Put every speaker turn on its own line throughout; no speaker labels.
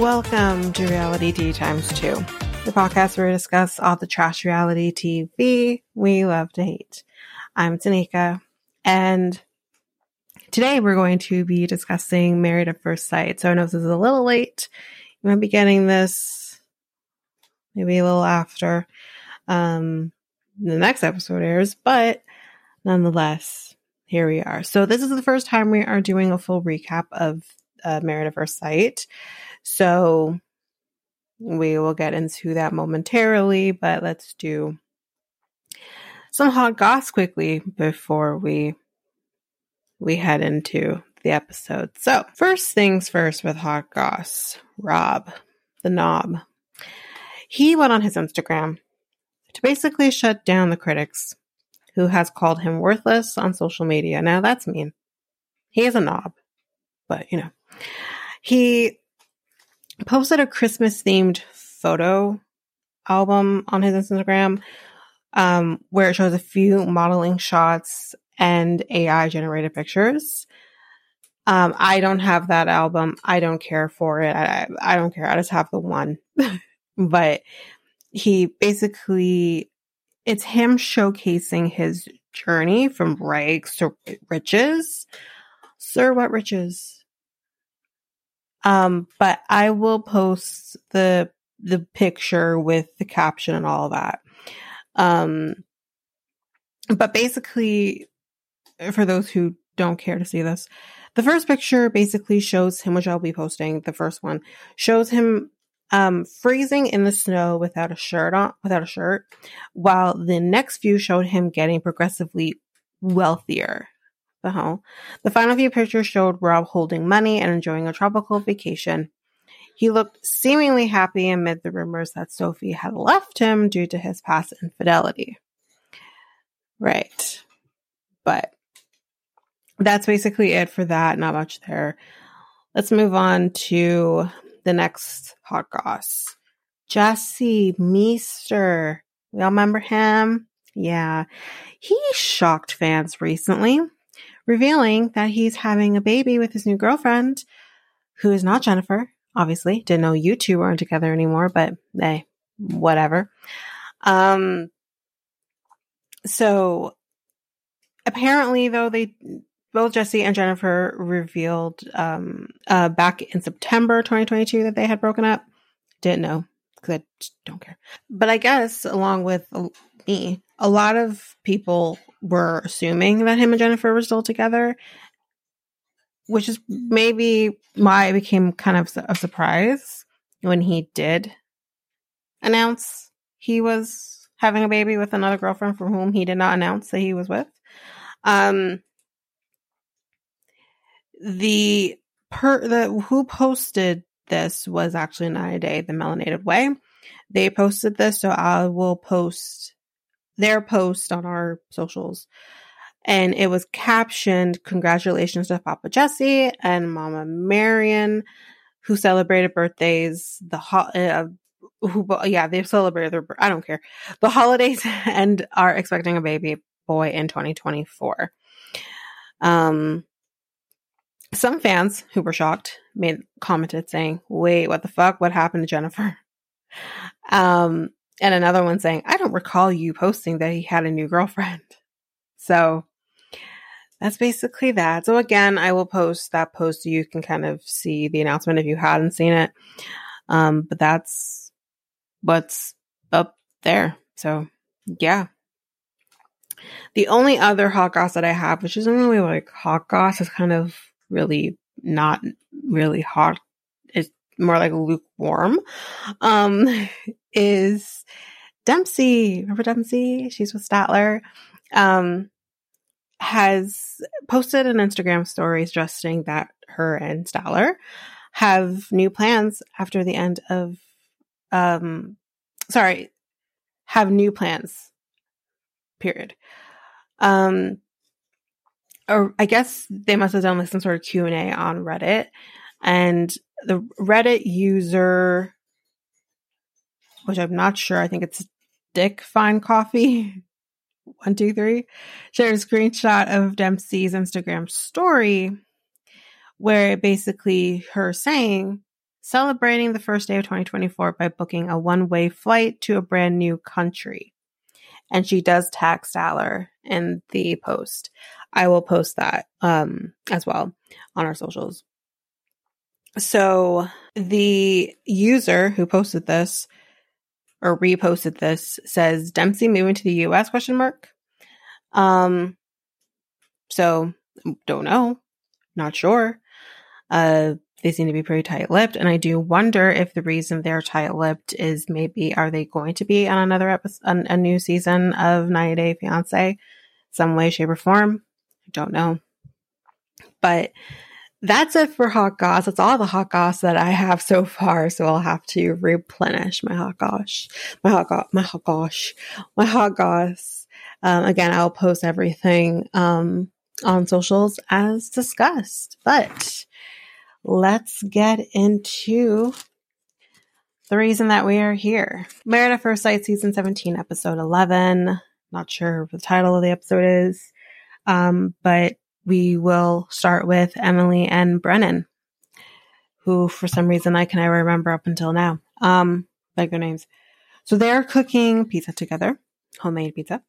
Welcome to Realitea Times 2, the podcast where we discuss all the trash reality TV we love to hate. I'm Tanika, and today we're going to be discussing Married at First Sight. So I know this is a little late. You might be getting this maybe a little after um, the next episode airs, but nonetheless, here we are. So this is the first time we are doing a full recap of uh, Married at First Sight. So we will get into that momentarily, but let's do some hot goss quickly before we we head into the episode. So, first things first with hot goss. Rob, the knob. He went on his Instagram to basically shut down the critics who has called him worthless on social media. Now that's mean. He is a knob, but you know. He posted a Christmas themed photo album on his Instagram um, where it shows a few modeling shots and AI generated pictures. Um, I don't have that album. I don't care for it. I, I don't care. I just have the one. but he basically, it's him showcasing his journey from rags to riches. Sir, what riches? Um, but I will post the the picture with the caption and all that. Um, but basically, for those who don't care to see this, the first picture basically shows him, which I'll be posting. The first one shows him um, freezing in the snow without a shirt on, without a shirt, while the next few showed him getting progressively wealthier the home. The final few pictures showed Rob holding money and enjoying a tropical vacation. He looked seemingly happy amid the rumors that Sophie had left him due to his past infidelity. Right. But that's basically it for that. Not much there. Let's move on to the next hot goss. Jesse Meester. We all remember him? Yeah. He shocked fans recently revealing that he's having a baby with his new girlfriend, who is not Jennifer, obviously. Didn't know you two weren't together anymore, but hey, whatever. Um, so apparently, though, they both Jesse and Jennifer revealed um, uh, back in September 2022 that they had broken up. Didn't know because I don't care. But I guess, along with me, a lot of people were assuming that him and Jennifer were still together, which is maybe why it became kind of a surprise when he did announce he was having a baby with another girlfriend for whom he did not announce that he was with. Um, the per the who posted this was actually Nine Day, the Melanated Way. They posted this, so I will post their post on our socials. And it was captioned, Congratulations to Papa Jesse and Mama Marion, who celebrated birthdays, the ho- uh, who, yeah, they celebrated their, I don't care, the holidays and are expecting a baby boy in 2024. Um, some fans who were shocked made commented saying, "Wait, what the fuck? What happened to Jennifer?" Um, and another one saying, I don't recall you posting that he had a new girlfriend. So that's basically that. So again, I will post that post so you can kind of see the announcement if you hadn't seen it. Um, but that's what's up there. So yeah. The only other hot goss that I have, which isn't really like hot goss, is kind of really not really hot. It's more like lukewarm. Um, is Dempsey. Remember Dempsey? She's with Statler. Um, has posted an Instagram story suggesting that her and Statler have new plans after the end of, um, sorry, have new plans. Period. Um, or I guess they must have done like some sort of Q and A on Reddit, and the Reddit user which I'm not sure. I think it's Dick Fine Coffee. One, two, three. Shared a screenshot of Dempsey's Instagram story where basically her saying celebrating the first day of 2024 by booking a one way flight to a brand new country. And she does tag Statler in the post. I will post that um, as well on our socials. So the user who posted this or reposted this says Dempsey moving to the US question mark. Um so don't know. Not sure. Uh they seem to be pretty tight lipped. And I do wonder if the reason they're tight lipped is maybe are they going to be on another episode, a new season of 90 Day Fiance, some way, shape, or form? I don't know. But that's it for hot goss. That's all the hot goss that I have so far. So I'll have to replenish my hot gosh, my hot gosh, my hot gosh, my hot goss. Um, again, I'll post everything um, on socials as discussed. But let's get into the reason that we are here. Married at First Sight, Season 17, Episode 11. Not sure what the title of the episode is, um, but we will start with Emily and Brennan, who for some reason I can never remember up until now. Um, like their names. So they're cooking pizza together, homemade pizza.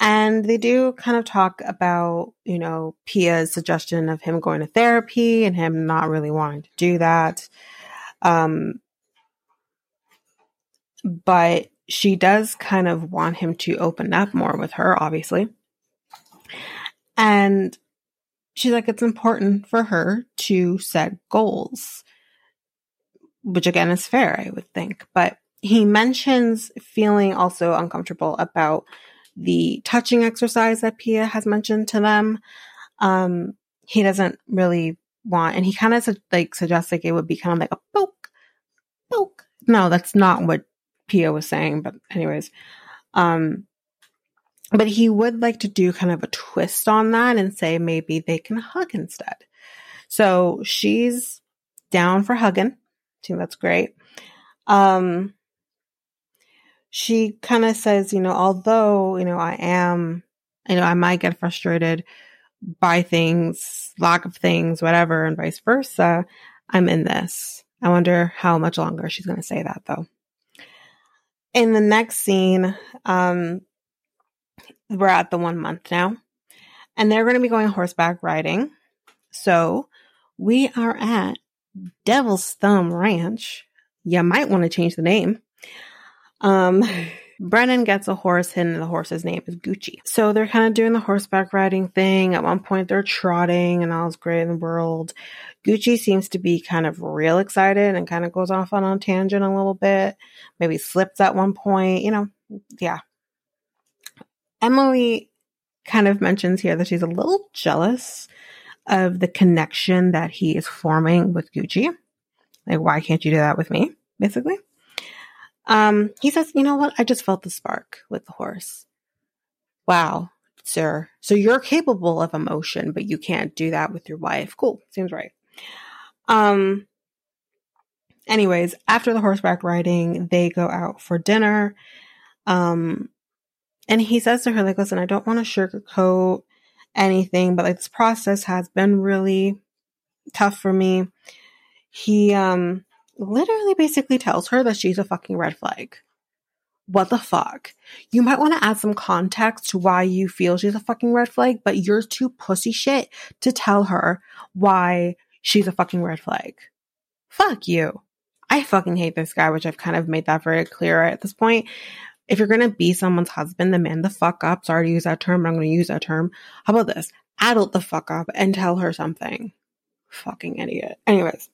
And they do kind of talk about, you know, Pia's suggestion of him going to therapy and him not really wanting to do that. Um, but she does kind of want him to open up more with her, obviously. And she's like, it's important for her to set goals, which again is fair, I would think. But he mentions feeling also uncomfortable about the touching exercise that Pia has mentioned to them. Um, he doesn't really want, and he kind of like suggests like it would be kind of like a poke, poke. No, that's not what Pia was saying, but anyways, um, but he would like to do kind of a twist on that and say maybe they can hug instead. So she's down for hugging. I think that's great. Um, she kind of says, you know, although, you know, I am, you know, I might get frustrated by things, lack of things, whatever, and vice versa, I'm in this. I wonder how much longer she's going to say that though. In the next scene, um, we're at the one month now, and they're going to be going horseback riding. So we are at Devil's Thumb Ranch. You might want to change the name. Um, Brennan gets a horse and the horse's name is Gucci. So they're kind of doing the horseback riding thing. At one point they're trotting and all's great in the world. Gucci seems to be kind of real excited and kind of goes off on a tangent a little bit. Maybe slips at one point, you know, yeah. Emily kind of mentions here that she's a little jealous of the connection that he is forming with Gucci. Like, why can't you do that with me? Basically. Um, he says, you know what? I just felt the spark with the horse. Wow, sir. So you're capable of emotion, but you can't do that with your wife. Cool. Seems right. Um, anyways, after the horseback riding, they go out for dinner. Um, and he says to her, like, listen, I don't want to sugarcoat anything, but like this process has been really tough for me. He um literally basically tells her that she's a fucking red flag. What the fuck? You might want to add some context to why you feel she's a fucking red flag, but you're too pussy shit to tell her why she's a fucking red flag. Fuck you. I fucking hate this guy, which I've kind of made that very clear at this point if you're going to be someone's husband, the man the fuck up. Sorry to use that term, but I'm going to use that term. How about this? Adult the fuck up and tell her something. Fucking idiot. Anyways,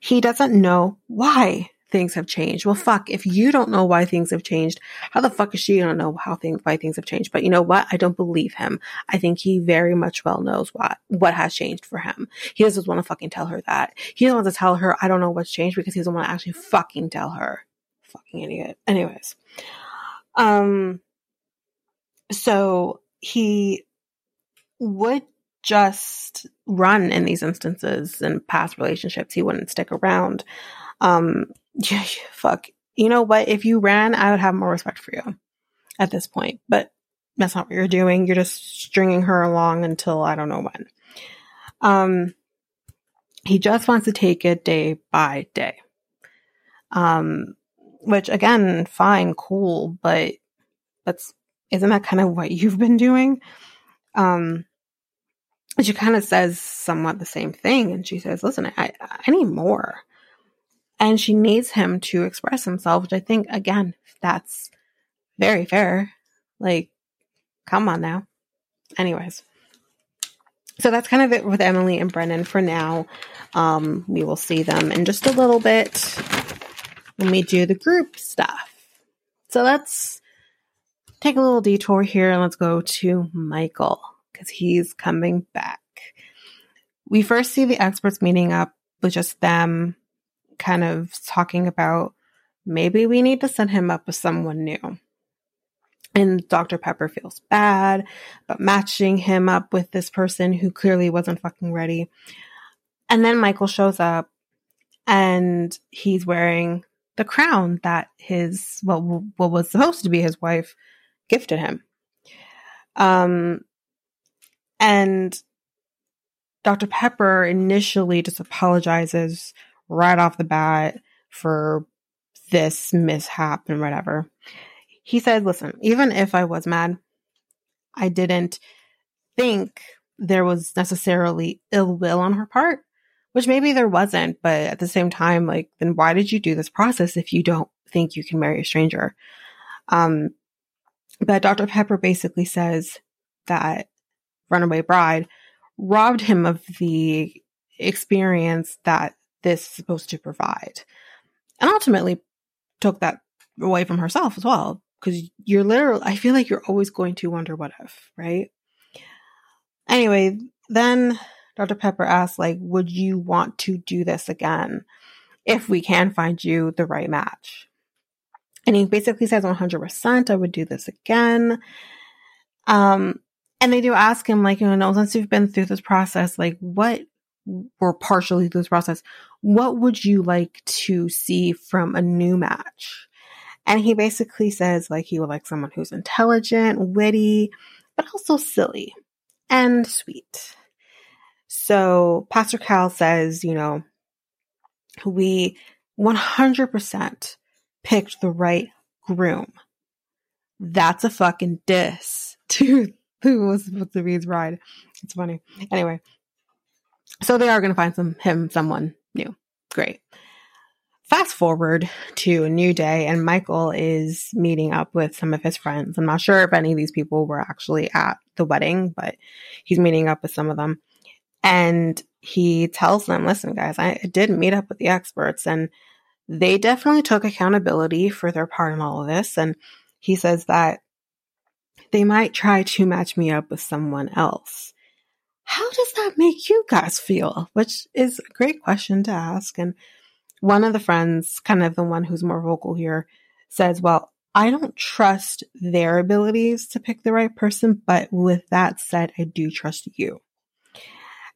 he doesn't know why things have changed. Well, fuck, if you don't know why things have changed, how the fuck is she gonna know how things, why things have changed? But you know what? I don't believe him. I think he very much well knows what, what has changed for him. He doesn't want to fucking tell her that. He doesn't want to tell her, I don't know what's changed because he doesn't want to actually fucking tell her fucking idiot. Anyways, um, so he would just run in these instances in past relationships. He wouldn't stick around. Um, fuck. You know what? If you ran, I would have more respect for you at this point. But that's not what you're doing. You're just stringing her along until I don't know when. Um, He just wants to take it day by day. Um, which again, fine, cool, but that's isn't that kind of what you've been doing? Um, she kind of says somewhat the same thing, and she says, "Listen, I I need more," and she needs him to express himself, which I think again that's very fair. Like, come on now. Anyways, so that's kind of it with Emily and Brennan for now. Um, we will see them in just a little bit when we do the group stuff. So let's take a little detour here and let's go to Michael because he's coming back. We first see the experts meeting up with just them kind of talking about maybe we need to set him up with someone new. And Dr. Pepper feels bad about matching him up with this person who clearly wasn't fucking ready. And then Michael shows up and he's wearing the crown that his, well, what was supposed to be his wife gifted him. Um, and Dr. Pepper initially just apologizes right off the bat for this mishap and whatever. He said, listen, even if I was mad, I didn't think there was necessarily ill will on her part, which maybe there wasn't, but at the same time, like, then why did you do this process if you don't think you can marry a stranger? Um, but Dr. Pepper basically says that Runaway Bride robbed him of the experience that this is supposed to provide. And ultimately took that away from herself as well because you're literally, I feel like you're always going to wonder what if, right? Anyway, then Dr. Pepper asks, like, would you want to do this again if we can find you the right match? And he basically says 100%, I would do this again. Um, and they do ask him, like, you know, since you've been through this process, like, what, or partially through this process, what would you like to see from a new match? And he basically says like he would like someone who's intelligent, witty, but also silly and sweet. So Pastor Cal says, you know, we 100% picked the right groom. That's a fucking diss to who was supposed to be his bride. It's funny. Anyway, so they are going to find some him someone new. Great. Fast forward to a new day, and Michael is meeting up with some of his friends. I'm not sure if any of these people were actually at the wedding, but he's meeting up with some of them. And he tells them, listen, guys, I did meet up with the experts, and they definitely took accountability for their part in all of this. And he says that they might try to match me up with someone else. How does that make you guys feel? Which is a great question to ask. And one of the friends, kind of the one who's more vocal here, says, Well, I don't trust their abilities to pick the right person, but with that said, I do trust you.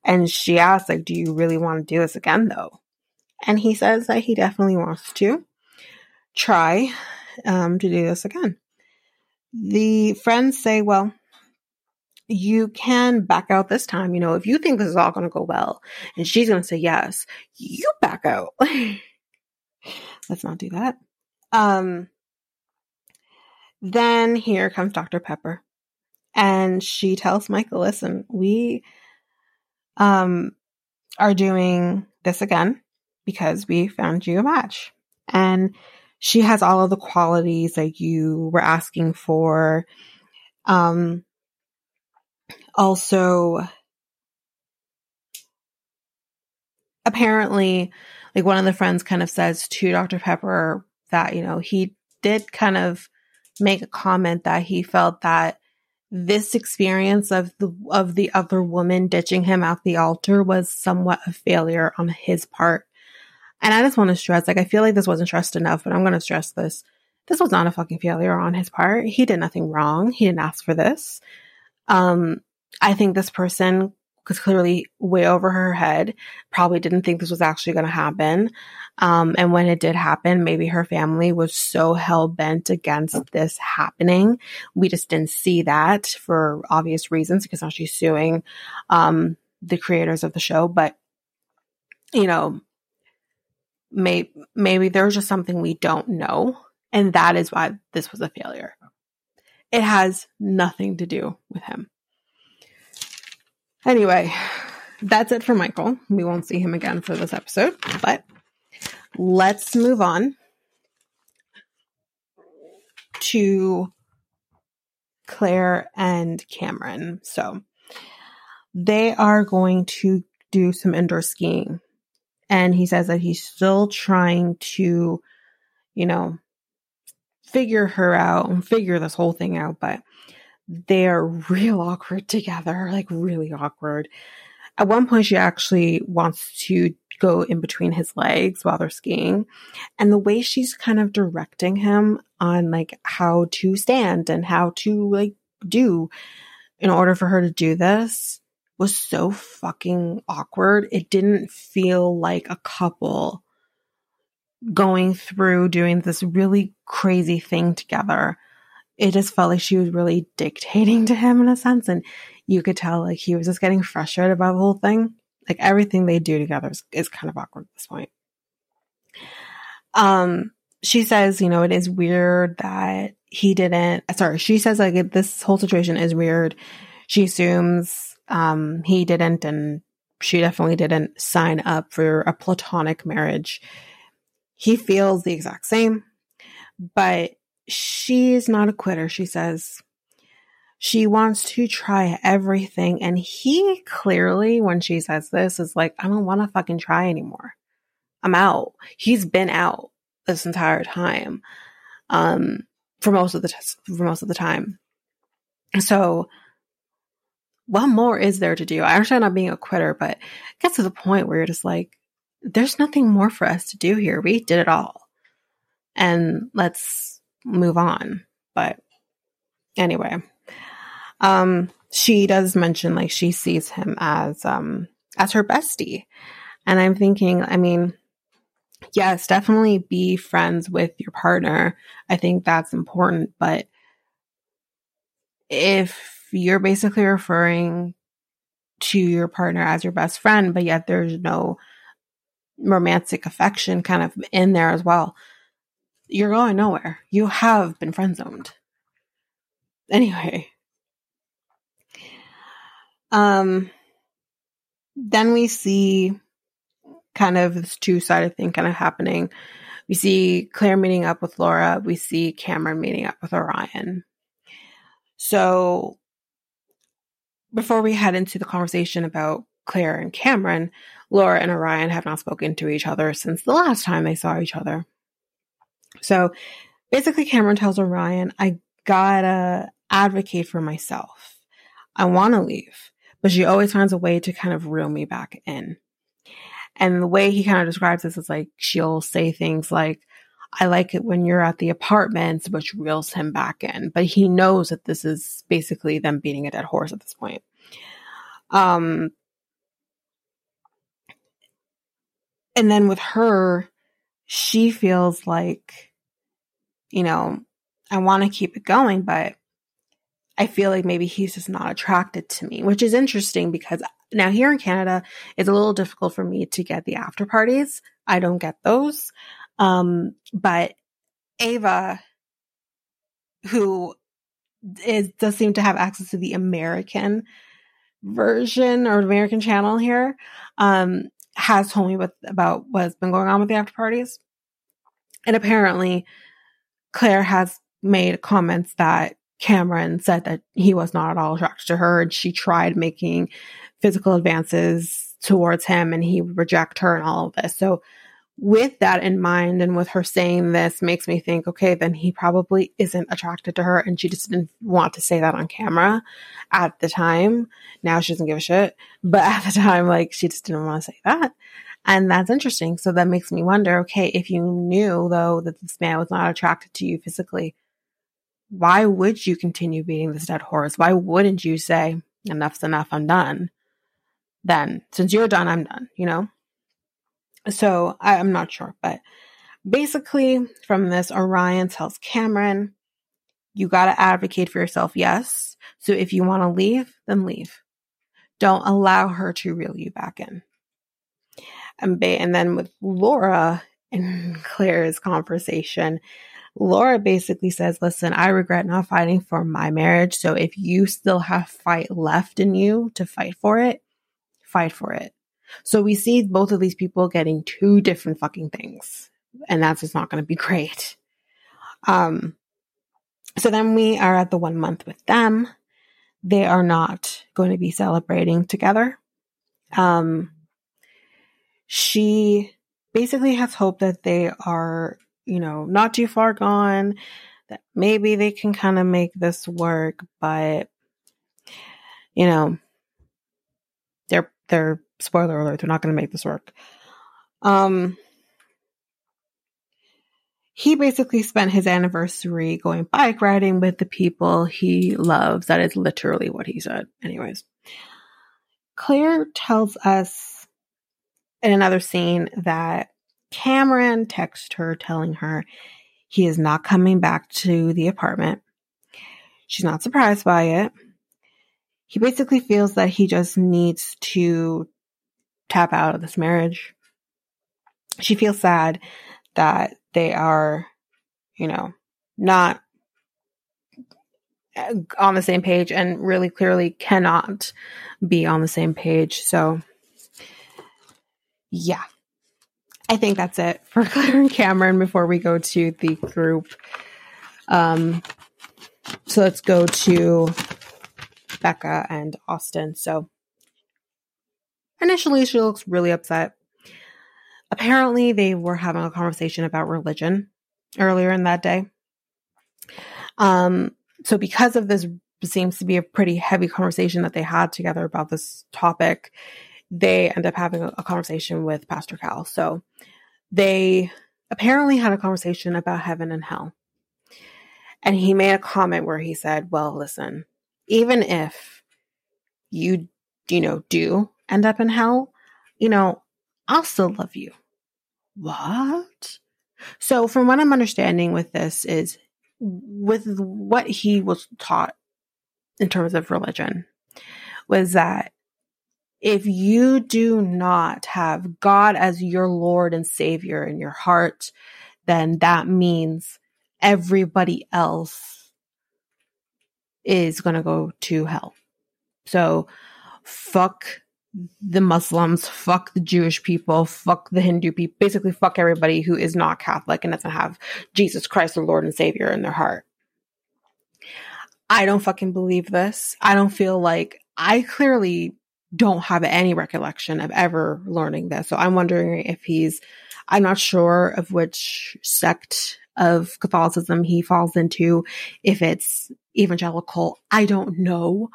And she asks, like, do you really want to do this again though? And he says that he definitely wants to try um, to do this again. The friends say, well, you can back out this time. You know, if you think this is all going to go well and she's going to say yes, you back out. Let's not do that. Um, then here comes Dr. Pepper and she tells Michael, listen, we, um, are doing this again because we found you a match and she has all of the qualities that you were asking for. Um, also apparently like one of the friends kind of says to Dr. Pepper that, you know, he did kind of make a comment that he felt that this experience of the of the other woman ditching him at the altar was somewhat a failure on his part. And I just want to stress, like I feel like this wasn't stressed enough, but I'm gonna stress this. This was not a fucking failure on his part. He did nothing wrong. He didn't ask for this. Um, I think this person was clearly way over her head, probably didn't think this was actually going to happen. Um, and when it did happen, maybe her family was so hell bent against this happening. We just didn't see that for obvious reasons because now she's suing um, the creators of the show. But you know, may, maybe there's just something we don't know. And that is why this was a failure. It has nothing to do with him. Anyway, that's it for Michael. We won't see him again for this episode, but let's move on to Claire and Cameron. So they are going to do some indoor skiing. And he says that he's still trying to, you know, figure her out and figure this whole thing out, but they're real awkward together, like really awkward. At one point, she actually wants to go in between his legs while they're skiing. And the way she's kind of directing him on like how to stand and how to like do in order for her to do this was so fucking awkward. It didn't feel like a couple going through doing this really crazy thing together. It just felt like she was really dictating to him in a sense. And you could tell like he was just getting frustrated about the whole thing. Like everything they do together is, is kind of awkward at this point. Um, she says, you know, it is weird that he didn't, sorry, she says like this whole situation is weird. She assumes, um, he didn't and she definitely didn't sign up for a platonic marriage. He feels the exact same, but she's not a quitter. She says she wants to try everything. And he clearly, when she says this, is like, I don't want to fucking try anymore. I'm out. He's been out this entire time. Um, for most of the, t- for most of the time. So what more is there to do? I understand not being a quitter, but it gets to the point where you're just like, there's nothing more for us to do here. We did it all. And let's move on. But anyway, um, she does mention like she sees him as um as her bestie. And I'm thinking, I mean, yes, definitely be friends with your partner. I think that's important, but if you're basically referring to your partner as your best friend, but yet there's no romantic affection kind of in there as well, you're going nowhere. You have been friend zoned. Anyway. Um then we see kind of this two sided thing kind of happening. We see Claire meeting up with Laura. We see Cameron meeting up with Orion. So before we head into the conversation about Claire and Cameron, Laura and Orion have not spoken to each other since the last time they saw each other. So basically, Cameron tells Orion, I gotta advocate for myself. I wanna leave, but she always finds a way to kind of reel me back in. And the way he kind of describes this is like she'll say things like, I like it when you're at the apartments, which reels him back in. But he knows that this is basically them beating a dead horse at this point. Um, and then with her, she feels like, you know, I want to keep it going, but I feel like maybe he's just not attracted to me, which is interesting because now here in Canada, it's a little difficult for me to get the after parties. I don't get those. Um, but Ava, who is, does seem to have access to the American version or American channel here, um, has told me what, about what's been going on with the after parties. And apparently Claire has made comments that Cameron said that he was not at all attracted to her and she tried making physical advances towards him and he would reject her and all of this. So with that in mind and with her saying this makes me think, okay, then he probably isn't attracted to her and she just didn't want to say that on camera at the time. Now she doesn't give a shit. But at the time, like she just didn't want to say that. And that's interesting. So that makes me wonder, okay, if you knew though that this man was not attracted to you physically, why would you continue beating this dead horse? Why wouldn't you say, enough's enough, I'm done? Then, since you're done, I'm done, you know? So I, am not sure, but basically from this, Orion tells Cameron, you got to advocate for yourself. Yes. So if you want to leave, then leave. Don't allow her to reel you back in. And, ba- and then with Laura and Claire's conversation, Laura basically says, Listen, I regret not fighting for my marriage. So if you still have fight left in you to fight for it, fight for it. So we see both of these people getting two different fucking things. And that's just not going to be great. Um, so then we are at the one month with them. They are not going to be celebrating together. Um, she basically has hope that they are, you know, not too far gone, that maybe they can kind of make this work, but, you know, they're, they're, spoiler alert, they're not going to make this work. Um, he basically spent his anniversary going bike riding with the people he loves. That is literally what he said. Anyways, Claire tells us in another scene that Cameron texted her telling her he is not coming back to the apartment. She's not surprised by it. He basically feels that he just needs to tap out of this marriage. She feels sad that they are, you know, not uh, on the same page and really clearly cannot be on the same page. So, yeah. I think that's it for Claire and Cameron before we go to the group. Um, so let's go to Becca and Austin. So initially, she looks really upset apparently they were having a conversation about religion earlier in that day. Um, so because of this seems to be a pretty heavy conversation that they had together about this topic, they end up having a, a conversation with Pastor Cal. So they apparently had a conversation about heaven and hell. And he made a comment where he said, Well, listen, even if you, you know, do end up in hell, you know, I'll still love you. What? So, from what I'm understanding with this, is with what he was taught in terms of religion, was that if you do not have God as your Lord and Savior in your heart, then that means everybody else is going to go to hell. So, fuck the Muslims, fuck the Jewish people, fuck the Hindu people, basically fuck everybody who is not Catholic and doesn't have Jesus Christ, the Lord and Savior in their heart. I don't fucking believe this. I don't feel like I clearly don't have any recollection of ever learning this. So I'm wondering if he's, I'm not sure of which sect of Catholicism he falls into, if it's evangelical. I don't know.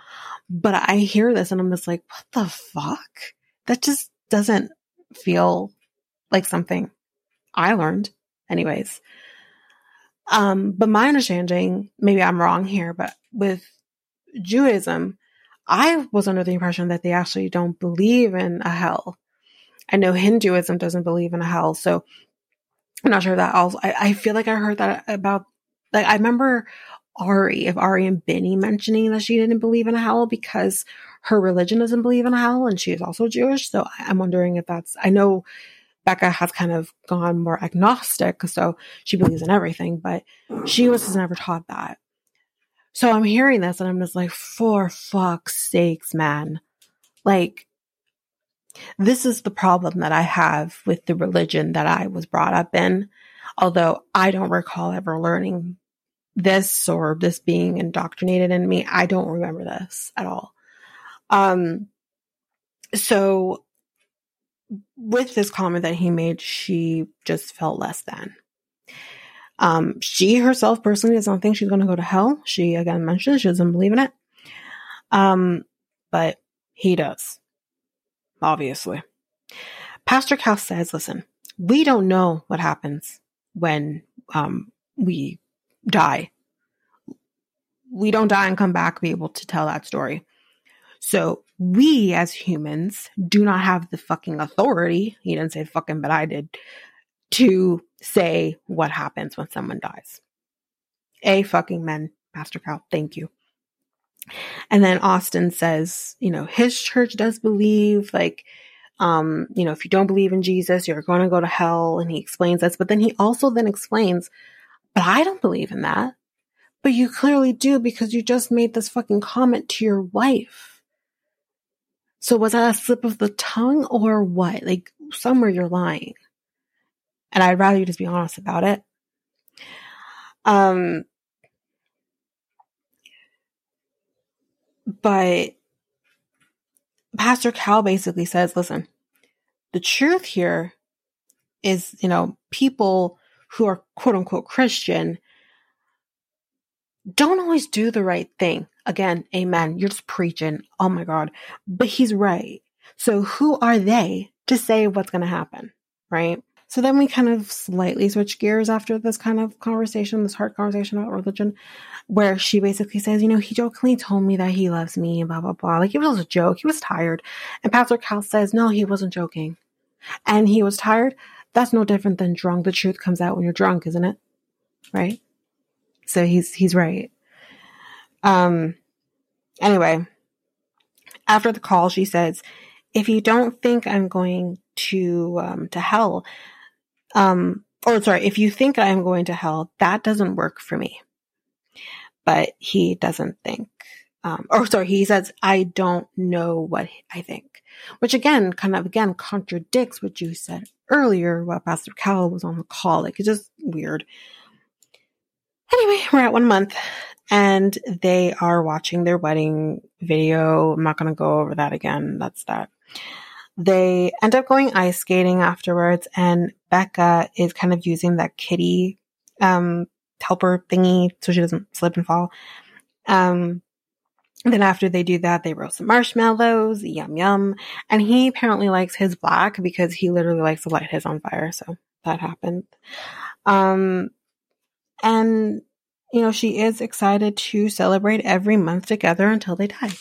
But I hear this and I'm just like, what the fuck? That just doesn't feel like something I learned anyways. Um, but my understanding, maybe I'm wrong here, but with Judaism, I was under the impression that they actually don't believe in a hell. I know Hinduism doesn't believe in a hell, so I'm not sure that also. I, I feel like I heard that about like I remember Ari, if Ari and Benny mentioning that she didn't believe in a hell because her religion doesn't believe in a hell and she is also Jewish. So I'm wondering if that's, I know Becca has kind of gone more agnostic, so she believes in everything, but she was never taught that. So I'm hearing this and I'm just like, for fuck's sakes, man. Like, this is the problem that I have with the religion that I was brought up in. Although I don't recall ever learning this or this being indoctrinated in me. I don't remember this at all. Um, so with this comment that he made, she just felt less than. Um, she herself personally does not think she's going to go to hell. She again mentioned she doesn't believe in it. Um, but he does, obviously. Pastor Cal says, listen, we don't know what happens when um, we die. We don't die and come back be able to tell that story. So we as humans do not have the fucking authority. He didn't say fucking, but I did to say what happens when someone dies. A fucking men, Pastor Cal. Thank you. And then Austin says, you know, his church does believe like Um, you know, if you don't believe in Jesus, you're going to go to hell. And he explains this, but then he also then explains, but I don't believe in that. But you clearly do because you just made this fucking comment to your wife. So was that a slip of the tongue or what? Like somewhere you're lying. And I'd rather you just be honest about it. Um, but Pastor Cal basically says, listen, the truth here is, you know, people who are quote unquote Christian don't always do the right thing. Again, amen. You're just preaching. Oh my God. But he's right. So who are they to say what's going to happen? Right. So then we kind of slightly switch gears after this kind of conversation, this hard conversation about religion, where she basically says, you know, he jokingly told me that he loves me blah, blah, blah. Like it was a joke. He was tired. And Pastor Cal says, no, he wasn't joking. And he was tired. That's no different than drunk. The truth comes out when you're drunk, isn't it? Right? So he's, he's right. Um, anyway, after the call, she says, if you don't think I'm going to, um, to hell, um, or sorry, if you think I'm going to hell, that doesn't work for me. But he doesn't think, um, or sorry, he says, I don't know what I think, which again, kind of again contradicts what you said earlier while Pastor Cal was on the call. Like it's just weird. Anyway, we're at one month and they are watching their wedding video. I'm not going to go over that again. That's that. They end up going ice skating afterwards, and Becca is kind of using that kitty um, helper thingy so she doesn't slip and fall. Um, then after they do that, they roast some marshmallows, yum yum. And he apparently likes his black because he literally likes to light his on fire. So that happened. Um, and you know, she is excited to celebrate every month together until they die.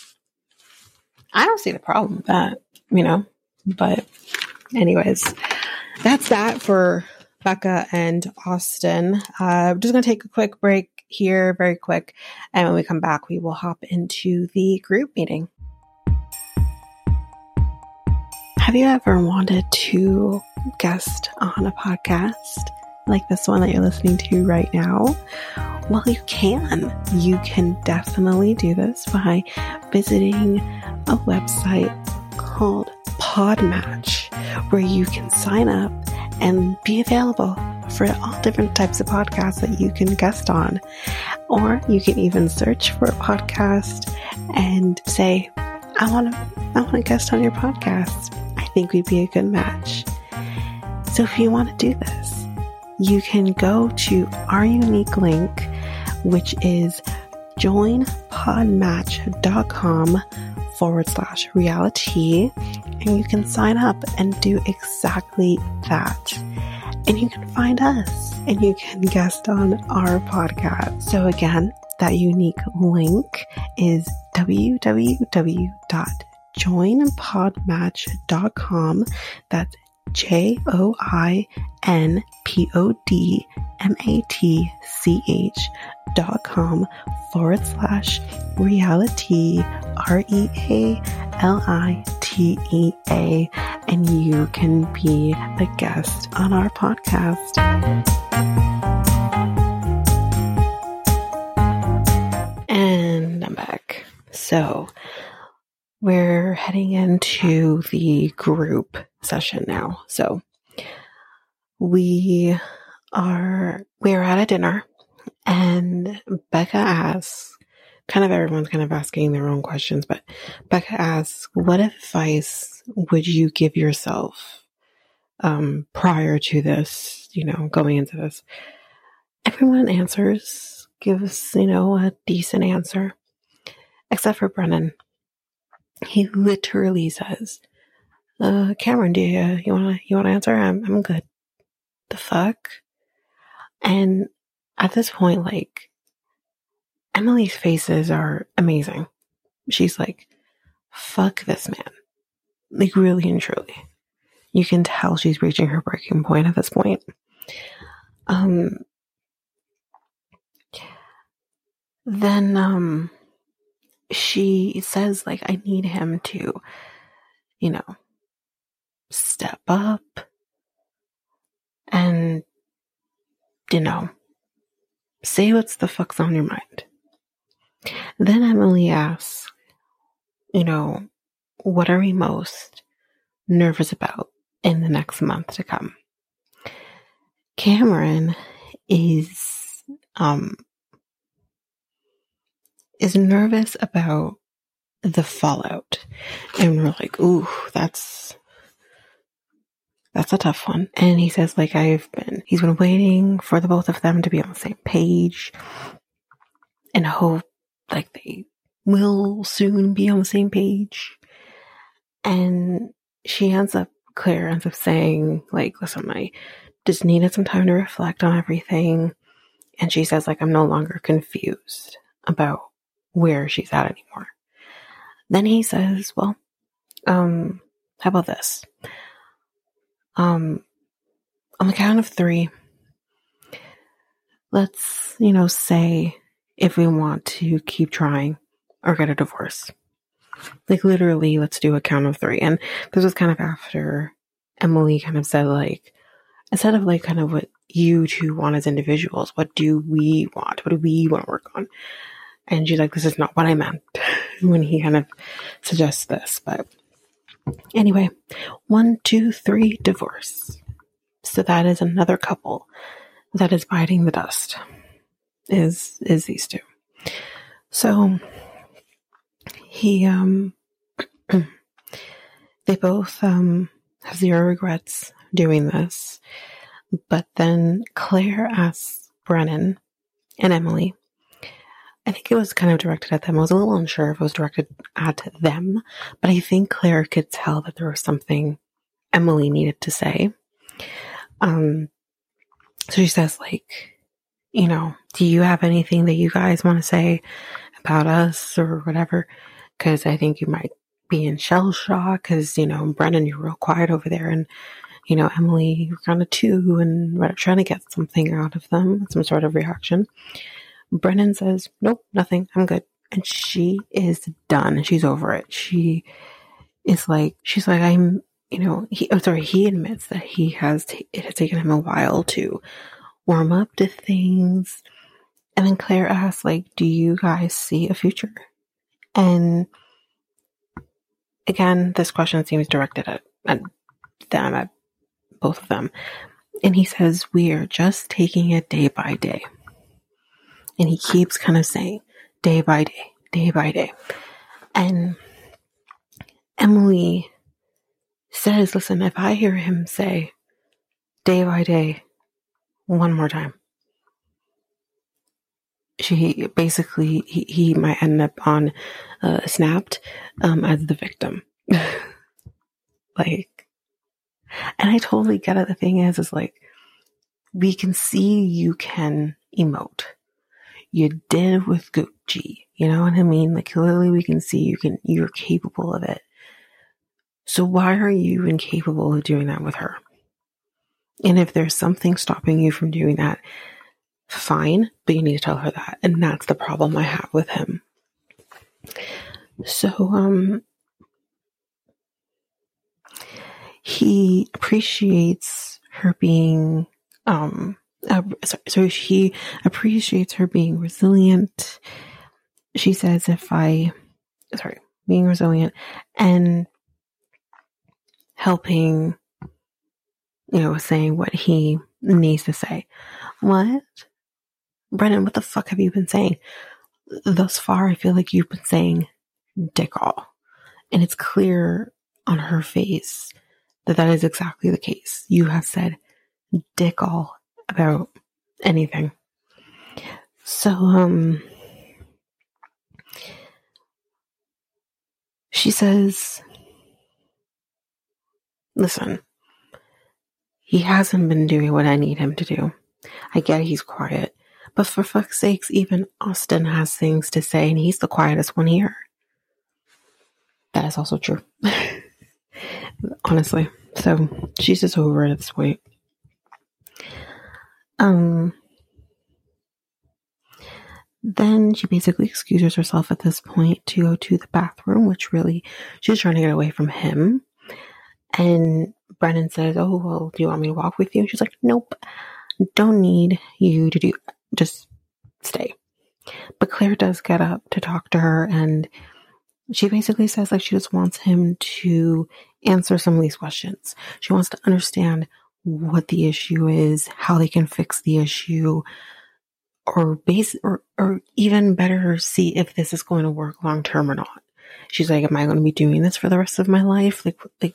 I don't see the problem with that, you know. But, anyways, that's that for Becca and Austin. Uh, just going to take a quick break here, very quick. And when we come back, we will hop into the group meeting. Have you ever wanted to guest on a podcast like this one that you're listening to right now? Well, you can. You can definitely do this by visiting a website called Podmatch, where you can sign up and be available for all different types of podcasts that you can guest on. Or you can even search for a podcast and say, I want to, I want to guest on your podcast. I think we'd be a good match. So if you want to do this, you can go to our unique link, which is joinpodmatch.com forward slash reality and you can sign up and do exactly that. And you can find us and you can guest on our podcast. So again, that unique link is www.joinpodmatch.com. That's J O I N P O D M A T C H dot com forward slash reality R E A L I T E A and you can be a guest on our podcast. And I'm back. So we're heading into the group session now. So we are we're at a dinner and Becca asks kind of everyone's kind of asking their own questions, but Becca asks, what advice would you give yourself um, prior to this, you know, going into this? Everyone answers, gives, you know, a decent answer, except for Brennan. He literally says, uh, Cameron, do you, you wanna, you wanna answer? I'm, I'm good. The fuck? And at this point, like, Emily's faces are amazing. She's like, fuck this man. Like, really and truly. You can tell she's reaching her breaking point at this point. Um, then, um, she says, like, I need him to, you know, step up and, you know, say what's the fuck's on your mind. Then Emily asks, you know, what are we most nervous about in the next month to come? Cameron is, um, is nervous about the fallout. And we're like, ooh, that's that's a tough one. And he says, like, I've been, he's been waiting for the both of them to be on the same page and hope, like, they will soon be on the same page. And she ends up, Claire ends up saying, like, listen, I just needed some time to reflect on everything. And she says, like, I'm no longer confused about where she's at anymore. Then he says, well, um, how about this? Um, on the count of three, let's, you know, say if we want to keep trying or get a divorce. Like literally, let's do a count of three. And this was kind of after Emily kind of said, like, instead of like kind of what you two want as individuals, what do we want? What do we want to work on? And she's like, this is not what I meant when he kind of suggests this. But anyway, one, two, three, divorce. So that is another couple that is biting the dust. Is is these two. So he um they both um have zero regrets doing this. But then Claire asks Brennan and Emily I think it was kind of directed at them. I was a little unsure if it was directed at them, but I think Claire could tell that there was something Emily needed to say. Um, so she says, like, you know, do you have anything that you guys want to say about us or whatever? Because I think you might be in shell shock. Because you know, Brennan, you're real quiet over there, and you know, Emily, you're kind of too, and trying to get something out of them, some sort of reaction. Brennan says, Nope, nothing. I'm good. And she is done. She's over it. She is like, she's like, I'm, you know, he, oh, sorry, he admits that he has, t- it has taken him a while to warm up to things. And then Claire asks, like, do you guys see a future? And again, this question seems directed at, at them, at both of them. And he says, we are just taking it day by day. And he keeps kind of saying, day by day, day by day. And Emily says, listen, if I hear him say day by day one more time, she basically, he, he might end up on uh, snapped um, as the victim. like, and I totally get it. The thing is, is like, we can see you can emote you did with Gucci. You know what I mean? Like clearly we can see you can you're capable of it. So why are you incapable of doing that with her? And if there's something stopping you from doing that, fine, but you need to tell her that. And that's the problem I have with him. So um he appreciates her being um uh, so she appreciates her being resilient. She says, if I, sorry, being resilient and helping, you know, saying what he needs to say. What? Brennan, what the fuck have you been saying? Thus far, I feel like you've been saying dick all. And it's clear on her face that that is exactly the case. You have said dick all about anything. So, um, she says, listen, he hasn't been doing what I need him to do. I get he's quiet, but for fuck's sakes, even Austin has things to say and he's the quietest one here. That is also true. Honestly. So she's just over it at this point. Um, then she basically excuses herself at this point to go to the bathroom, which really she's trying to get away from him. And Brennan says, Oh, well, do you want me to walk with you? And she's like, Nope, don't need you to do, just stay. But Claire does get up to talk to her and she basically says like she just wants him to answer some of these questions. She wants to understand what the issue is, how they can fix the issue, or base or or even better see if this is going to work long term or not. She's like, Am I going to be doing this for the rest of my life? Like like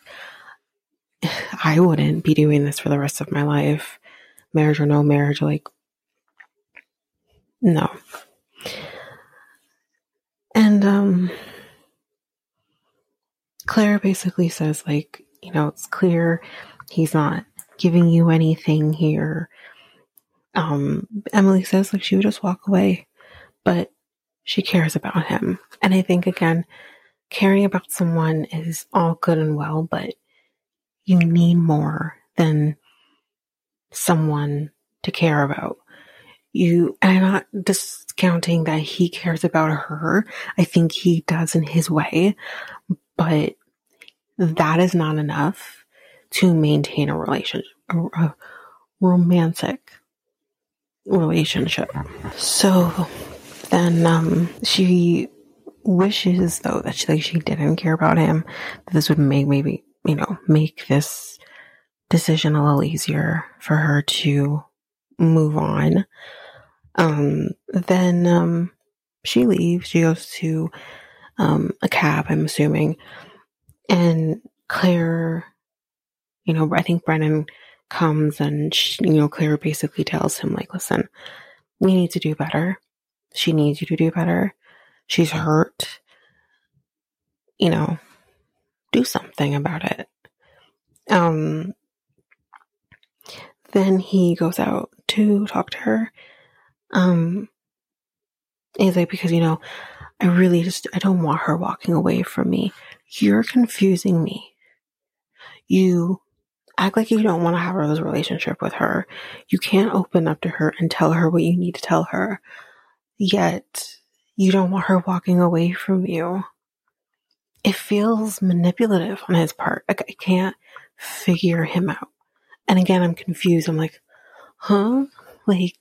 I wouldn't be doing this for the rest of my life. Marriage or no marriage, like no. And um Claire basically says like, you know, it's clear he's not giving you anything here. Um Emily says like she would just walk away, but she cares about him. And I think again, caring about someone is all good and well, but you need more than someone to care about you and I'm not discounting that he cares about her. I think he does in his way, but that is not enough to maintain a relationship, a romantic relationship. So then um, she wishes though that she like she didn't care about him. That this would make maybe you know make this decision a little easier for her to move on. Um, then um, she leaves. She goes to um, a cab, I'm assuming. And Claire, you know, I think Brennan comes and, she, you know, Claire basically tells him, like, listen, we need to do better. She needs you to do better. She's hurt. You know, do something about it. Um, then he goes out to talk to her um, he's like, because, you know, I really just, I don't want her walking away from me. You're confusing me. You act like you don't want to have a relationship with her. You can't open up to her and tell her what you need to tell her. Yet, you don't want her walking away from you. It feels manipulative on his part. Like, I can't figure him out. And again, I'm confused. I'm like, huh? Like,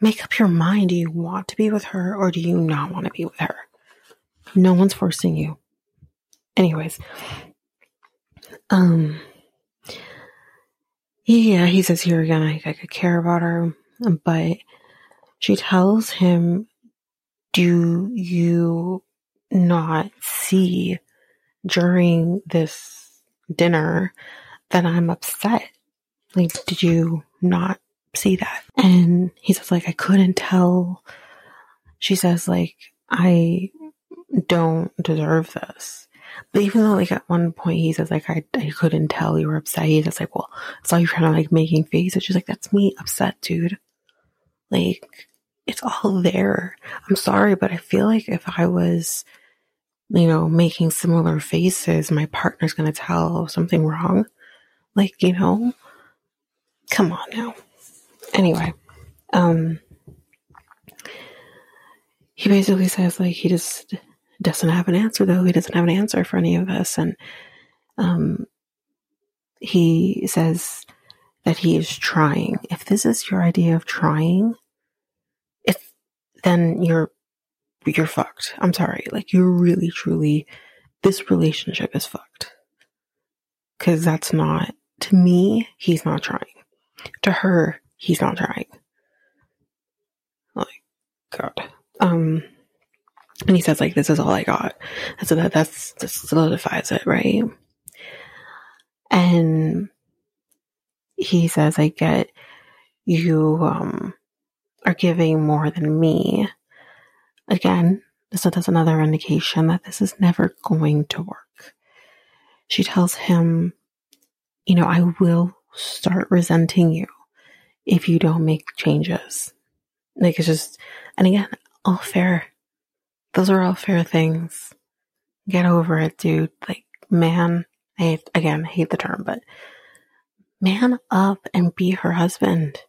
make up your mind. Do you want to be with her or do you not want to be with her? No one's forcing you. Anyways, um, yeah, he says here again, I, I could care about her, um, but she tells him, do you not see during this dinner that I'm upset? Like, did you not see that. And he says, like, I couldn't tell. She says, like, I don't deserve this. But even though, like, at one point he says, like, I, I couldn't tell you were upset, he's just like, well, I saw you kind of like making faces. She's like, that's me upset, dude. Like, it's all there. I'm sorry, but I feel like if I was, you know, making similar faces, my partner's gonna tell something wrong. Like, you know, come on now. Anyway, um, he basically says like he just doesn't have an answer though. He doesn't have an answer for any of this, and um, he says that he is trying. If this is your idea of trying, if then you're you're fucked. I'm sorry. Like you're really truly this relationship is fucked. Cuz that's not to me, he's not trying. To her, he's not trying. Like, God. Um, and he says, like, this is all I got. And so that, that's, that solidifies it, right? And he says, I get you, um, are giving more than me. Again, so that's another indication that this is never going to work. She tells him, you know, I will start resenting you if you don't make changes. Like it's just, and again, all fair. Those are all fair things. Get over it, dude. Like, man, I hate, again, hate the term, but man up and be her husband.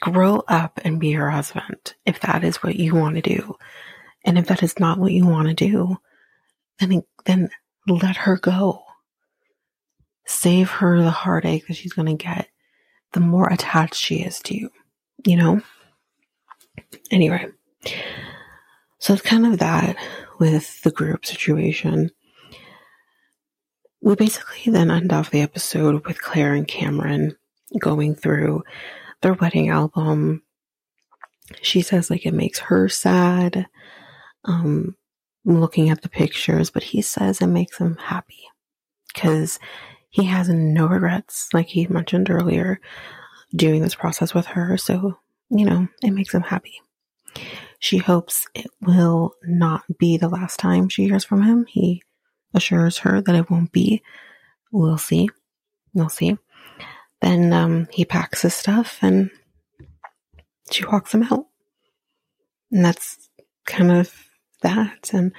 Grow up and be her husband if that is what you want to do. And if that is not what you want to do, then, then let her go. save her the heartache that she's going to get the more attached she is to you, you know? Anyway, so it's kind of that with the group situation. We basically then end off the episode with Claire and Cameron going through their wedding album. She says like it makes her sad. Um, looking at the pictures, but he says it makes him happy because he has no regrets, like he mentioned earlier, doing this process with her. So, you know, it makes him happy. She hopes it will not be the last time she hears from him. He assures her that it won't be. We'll see. We'll see. Then um, he packs his stuff and she walks him out. And that's kind of that. And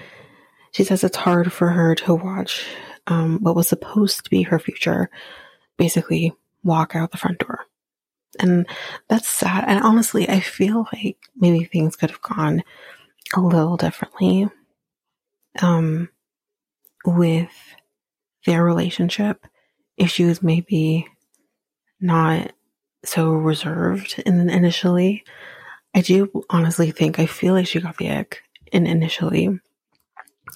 she says it's hard for her to watch um, what was supposed to be her future basically walk out the front door. And that's sad. And honestly, I feel like maybe things could have gone a little differently um, with their relationship if she was maybe not so reserved in initially. I do honestly think I feel like she got the ick in initially,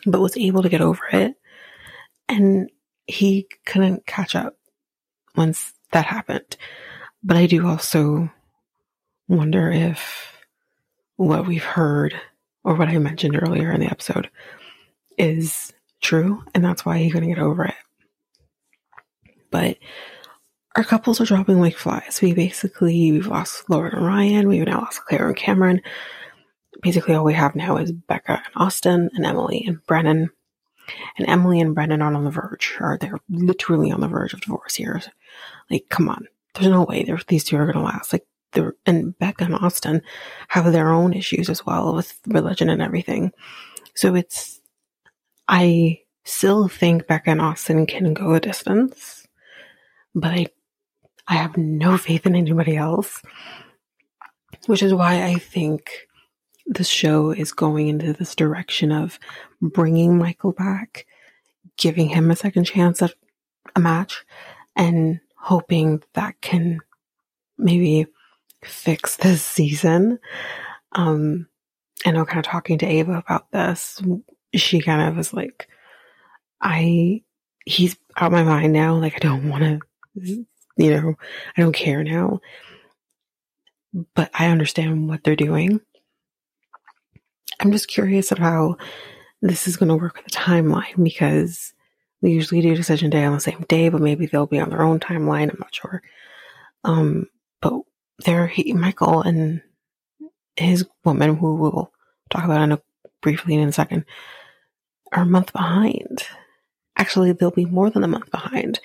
but was able to get over it. And he couldn't catch up once that happened. But I do also wonder if what we've heard or what I mentioned earlier in the episode is true and that's why he couldn't get over it. But our couples are dropping like flies. We basically we've lost Lauren and Ryan, we've now lost Claire and Cameron. Basically all we have now is Becca and Austin and Emily and Brennan. And Emily and Brennan are on the verge, or they're literally on the verge of divorce here. Like, come on. There's no way these two are gonna last. Like they're and Becca and Austin have their own issues as well with religion and everything. So it's I still think Becca and Austin can go a distance, but I I have no faith in anybody else, which is why I think the show is going into this direction of bringing Michael back, giving him a second chance at a match, and hoping that can maybe fix this season. Um, I know kind of talking to Ava about this, she kind of was like, I, he's out of my mind now. Like, I don't want to you know, I don't care now. But I understand what they're doing. I'm just curious of how this is going to work with the timeline because we usually do decision day on the same day, but maybe they'll be on their own timeline. I'm not sure. Um, but there, he, Michael and his woman, who we'll talk about in a briefly in a second, are a month behind. Actually, they'll be more than a month behind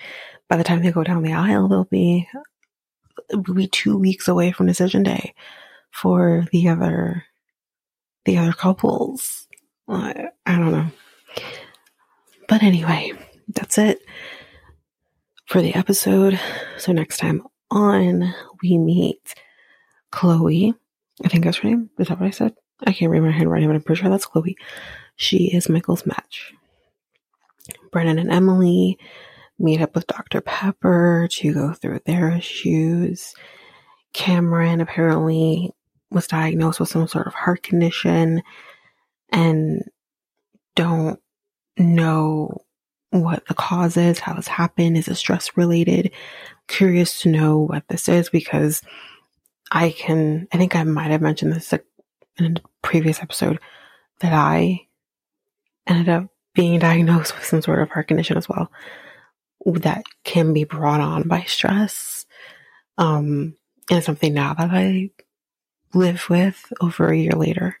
by the time they go down the aisle, they'll be will be two weeks away from decision day for the other the other couples. I don't know. But anyway, that's it for the episode. So next time on, we meet Chloe. I think that's her name. Is that what I said? I can't read my handwriting, but I'm pretty sure that's Chloe. She is Michael's match. Brennan and Emily meet up with Dr. Pepper to go through their issues. Cameron apparently was diagnosed with some sort of heart condition and don't know what the cause is, how this happened. Is it stress related? Curious to know what this is because I can, I think I might have mentioned this in a previous episode that I ended up being diagnosed with some sort of heart condition as well that can be brought on by stress. Um, and something now that I live with over a year later.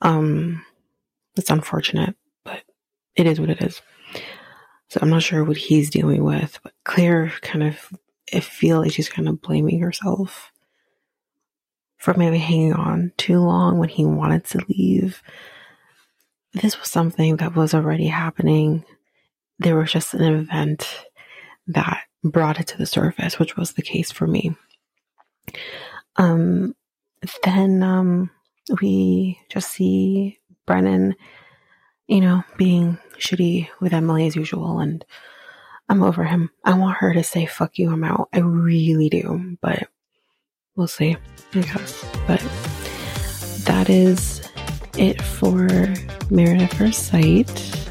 Um, it's unfortunate, it is what it is. So I'm not sure what he's dealing with, but Claire kind of, I feel like she's kind of blaming herself for maybe hanging on too long when he wanted to leave. This was something that was already happening there was just an event that brought it to the surface, which was the case for me. Um, then um, we just see Brennan, you know, being shitty with Emily as usual, and I'm over him. I want her to say, fuck you, I'm out. I really do. But we'll see. I guess. But that is it for Married at First Sight.